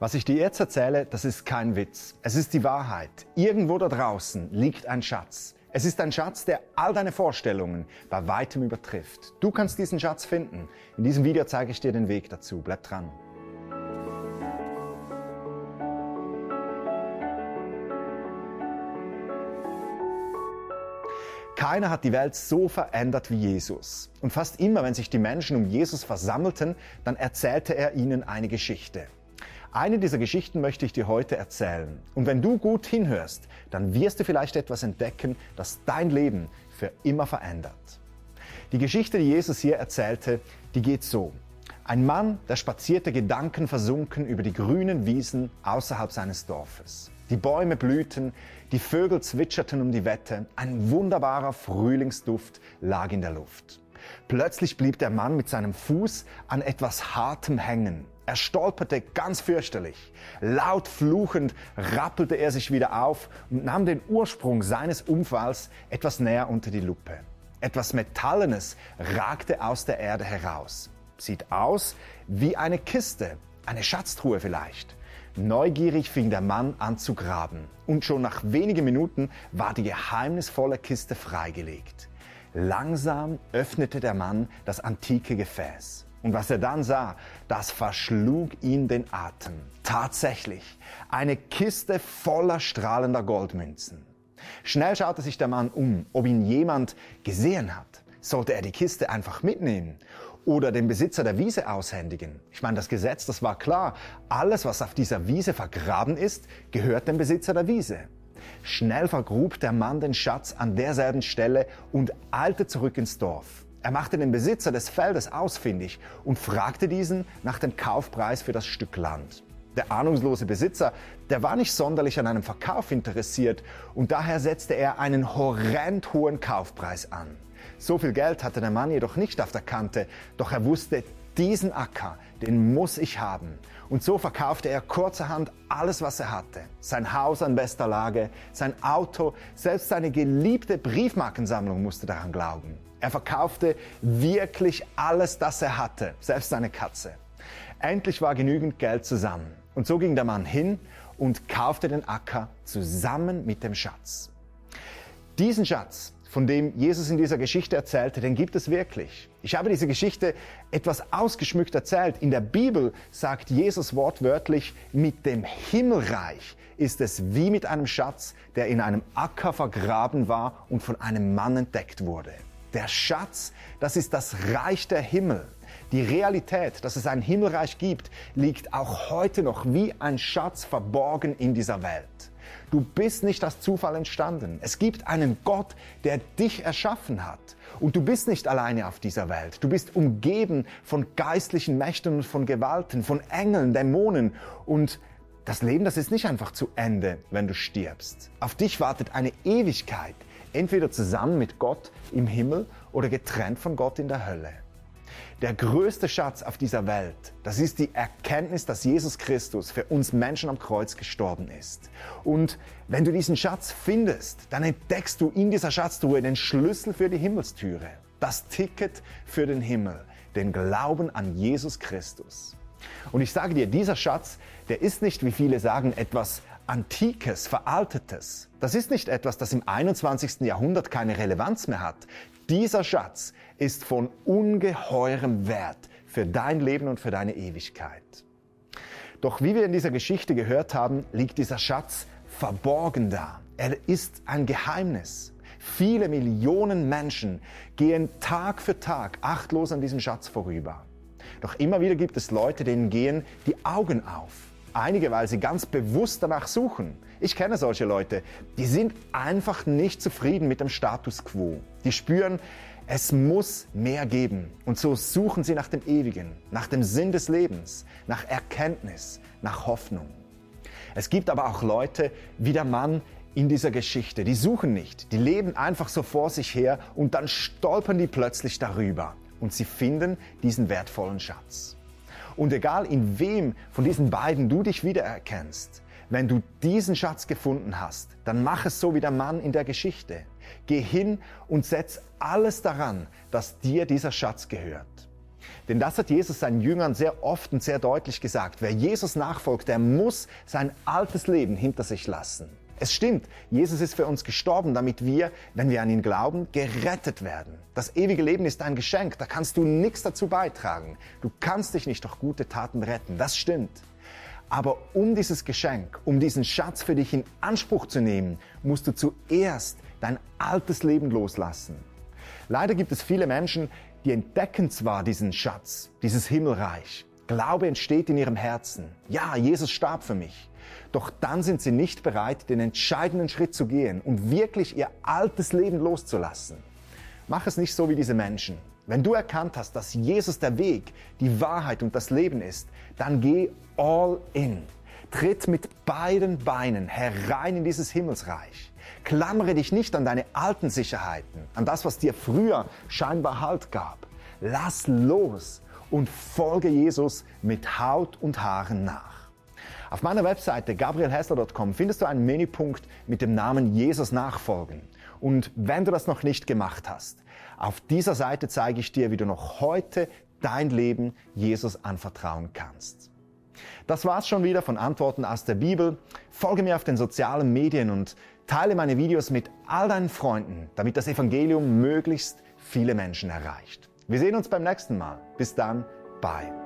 Was ich dir jetzt erzähle, das ist kein Witz. Es ist die Wahrheit. Irgendwo da draußen liegt ein Schatz. Es ist ein Schatz, der all deine Vorstellungen bei weitem übertrifft. Du kannst diesen Schatz finden. In diesem Video zeige ich dir den Weg dazu. Bleib dran. Keiner hat die Welt so verändert wie Jesus. Und fast immer, wenn sich die Menschen um Jesus versammelten, dann erzählte er ihnen eine Geschichte. Eine dieser Geschichten möchte ich dir heute erzählen. Und wenn du gut hinhörst, dann wirst du vielleicht etwas entdecken, das dein Leben für immer verändert. Die Geschichte, die Jesus hier erzählte, die geht so. Ein Mann, der spazierte gedankenversunken über die grünen Wiesen außerhalb seines Dorfes. Die Bäume blühten, die Vögel zwitscherten um die Wette, ein wunderbarer Frühlingsduft lag in der Luft. Plötzlich blieb der Mann mit seinem Fuß an etwas Hartem hängen. Er stolperte ganz fürchterlich. Laut fluchend rappelte er sich wieder auf und nahm den Ursprung seines Unfalls etwas näher unter die Lupe. Etwas Metallenes ragte aus der Erde heraus. Sieht aus wie eine Kiste, eine Schatztruhe vielleicht. Neugierig fing der Mann an zu graben und schon nach wenigen Minuten war die geheimnisvolle Kiste freigelegt. Langsam öffnete der Mann das antike Gefäß. Und was er dann sah, das verschlug ihn den Atem. Tatsächlich, eine Kiste voller strahlender Goldmünzen. Schnell schaute sich der Mann um, ob ihn jemand gesehen hat. Sollte er die Kiste einfach mitnehmen oder dem Besitzer der Wiese aushändigen? Ich meine, das Gesetz, das war klar. Alles, was auf dieser Wiese vergraben ist, gehört dem Besitzer der Wiese. Schnell vergrub der Mann den Schatz an derselben Stelle und eilte zurück ins Dorf. Er machte den Besitzer des Feldes ausfindig und fragte diesen nach dem Kaufpreis für das Stück Land. Der ahnungslose Besitzer, der war nicht sonderlich an einem Verkauf interessiert und daher setzte er einen horrend hohen Kaufpreis an. So viel Geld hatte der Mann jedoch nicht auf der Kante, doch er wusste, diesen Acker, den muss ich haben. Und so verkaufte er kurzerhand alles, was er hatte. Sein Haus an bester Lage, sein Auto, selbst seine geliebte Briefmarkensammlung musste daran glauben. Er verkaufte wirklich alles, das er hatte, selbst seine Katze. Endlich war genügend Geld zusammen. Und so ging der Mann hin und kaufte den Acker zusammen mit dem Schatz. Diesen Schatz, von dem Jesus in dieser Geschichte erzählte, den gibt es wirklich. Ich habe diese Geschichte etwas ausgeschmückt erzählt. In der Bibel sagt Jesus wortwörtlich, mit dem Himmelreich ist es wie mit einem Schatz, der in einem Acker vergraben war und von einem Mann entdeckt wurde. Der Schatz, das ist das Reich der Himmel. Die Realität, dass es ein Himmelreich gibt, liegt auch heute noch wie ein Schatz verborgen in dieser Welt. Du bist nicht aus Zufall entstanden. Es gibt einen Gott, der dich erschaffen hat. Und du bist nicht alleine auf dieser Welt. Du bist umgeben von geistlichen Mächten und von Gewalten, von Engeln, Dämonen. Und das Leben, das ist nicht einfach zu Ende, wenn du stirbst. Auf dich wartet eine Ewigkeit entweder zusammen mit Gott im Himmel oder getrennt von Gott in der Hölle. Der größte Schatz auf dieser Welt, das ist die Erkenntnis, dass Jesus Christus für uns Menschen am Kreuz gestorben ist. Und wenn du diesen Schatz findest, dann entdeckst du in dieser Schatztruhe den Schlüssel für die Himmelstüre, das Ticket für den Himmel, den Glauben an Jesus Christus. Und ich sage dir, dieser Schatz, der ist nicht, wie viele sagen, etwas Antikes, Veraltetes. Das ist nicht etwas, das im 21. Jahrhundert keine Relevanz mehr hat. Dieser Schatz ist von ungeheurem Wert für dein Leben und für deine Ewigkeit. Doch wie wir in dieser Geschichte gehört haben, liegt dieser Schatz verborgen da. Er ist ein Geheimnis. Viele Millionen Menschen gehen Tag für Tag achtlos an diesem Schatz vorüber. Doch immer wieder gibt es Leute, denen gehen die Augen auf. Einige, weil sie ganz bewusst danach suchen. Ich kenne solche Leute, die sind einfach nicht zufrieden mit dem Status quo. Die spüren, es muss mehr geben. Und so suchen sie nach dem Ewigen, nach dem Sinn des Lebens, nach Erkenntnis, nach Hoffnung. Es gibt aber auch Leute wie der Mann in dieser Geschichte, die suchen nicht, die leben einfach so vor sich her und dann stolpern die plötzlich darüber und sie finden diesen wertvollen Schatz. Und egal in wem von diesen beiden du dich wiedererkennst, wenn du diesen Schatz gefunden hast, dann mach es so wie der Mann in der Geschichte. Geh hin und setz alles daran, dass dir dieser Schatz gehört. Denn das hat Jesus seinen Jüngern sehr oft und sehr deutlich gesagt. Wer Jesus nachfolgt, der muss sein altes Leben hinter sich lassen. Es stimmt, Jesus ist für uns gestorben, damit wir, wenn wir an ihn glauben, gerettet werden. Das ewige Leben ist ein Geschenk, da kannst du nichts dazu beitragen. Du kannst dich nicht durch gute Taten retten, das stimmt. Aber um dieses Geschenk, um diesen Schatz für dich in Anspruch zu nehmen, musst du zuerst dein altes Leben loslassen. Leider gibt es viele Menschen, die entdecken zwar diesen Schatz, dieses Himmelreich. Glaube entsteht in ihrem Herzen. Ja, Jesus starb für mich. Doch dann sind sie nicht bereit, den entscheidenden Schritt zu gehen und wirklich ihr altes Leben loszulassen. Mach es nicht so wie diese Menschen. Wenn du erkannt hast, dass Jesus der Weg, die Wahrheit und das Leben ist, dann geh all in. Tritt mit beiden Beinen herein in dieses Himmelsreich. Klammere dich nicht an deine alten Sicherheiten, an das, was dir früher scheinbar Halt gab. Lass los und folge Jesus mit Haut und Haaren nach. Auf meiner Webseite gabrielhessler.com findest du einen Menüpunkt mit dem Namen Jesus nachfolgen. Und wenn du das noch nicht gemacht hast, auf dieser Seite zeige ich dir, wie du noch heute dein Leben Jesus anvertrauen kannst. Das war's schon wieder von Antworten aus der Bibel. Folge mir auf den sozialen Medien und teile meine Videos mit all deinen Freunden, damit das Evangelium möglichst viele Menschen erreicht. Wir sehen uns beim nächsten Mal. Bis dann, bye.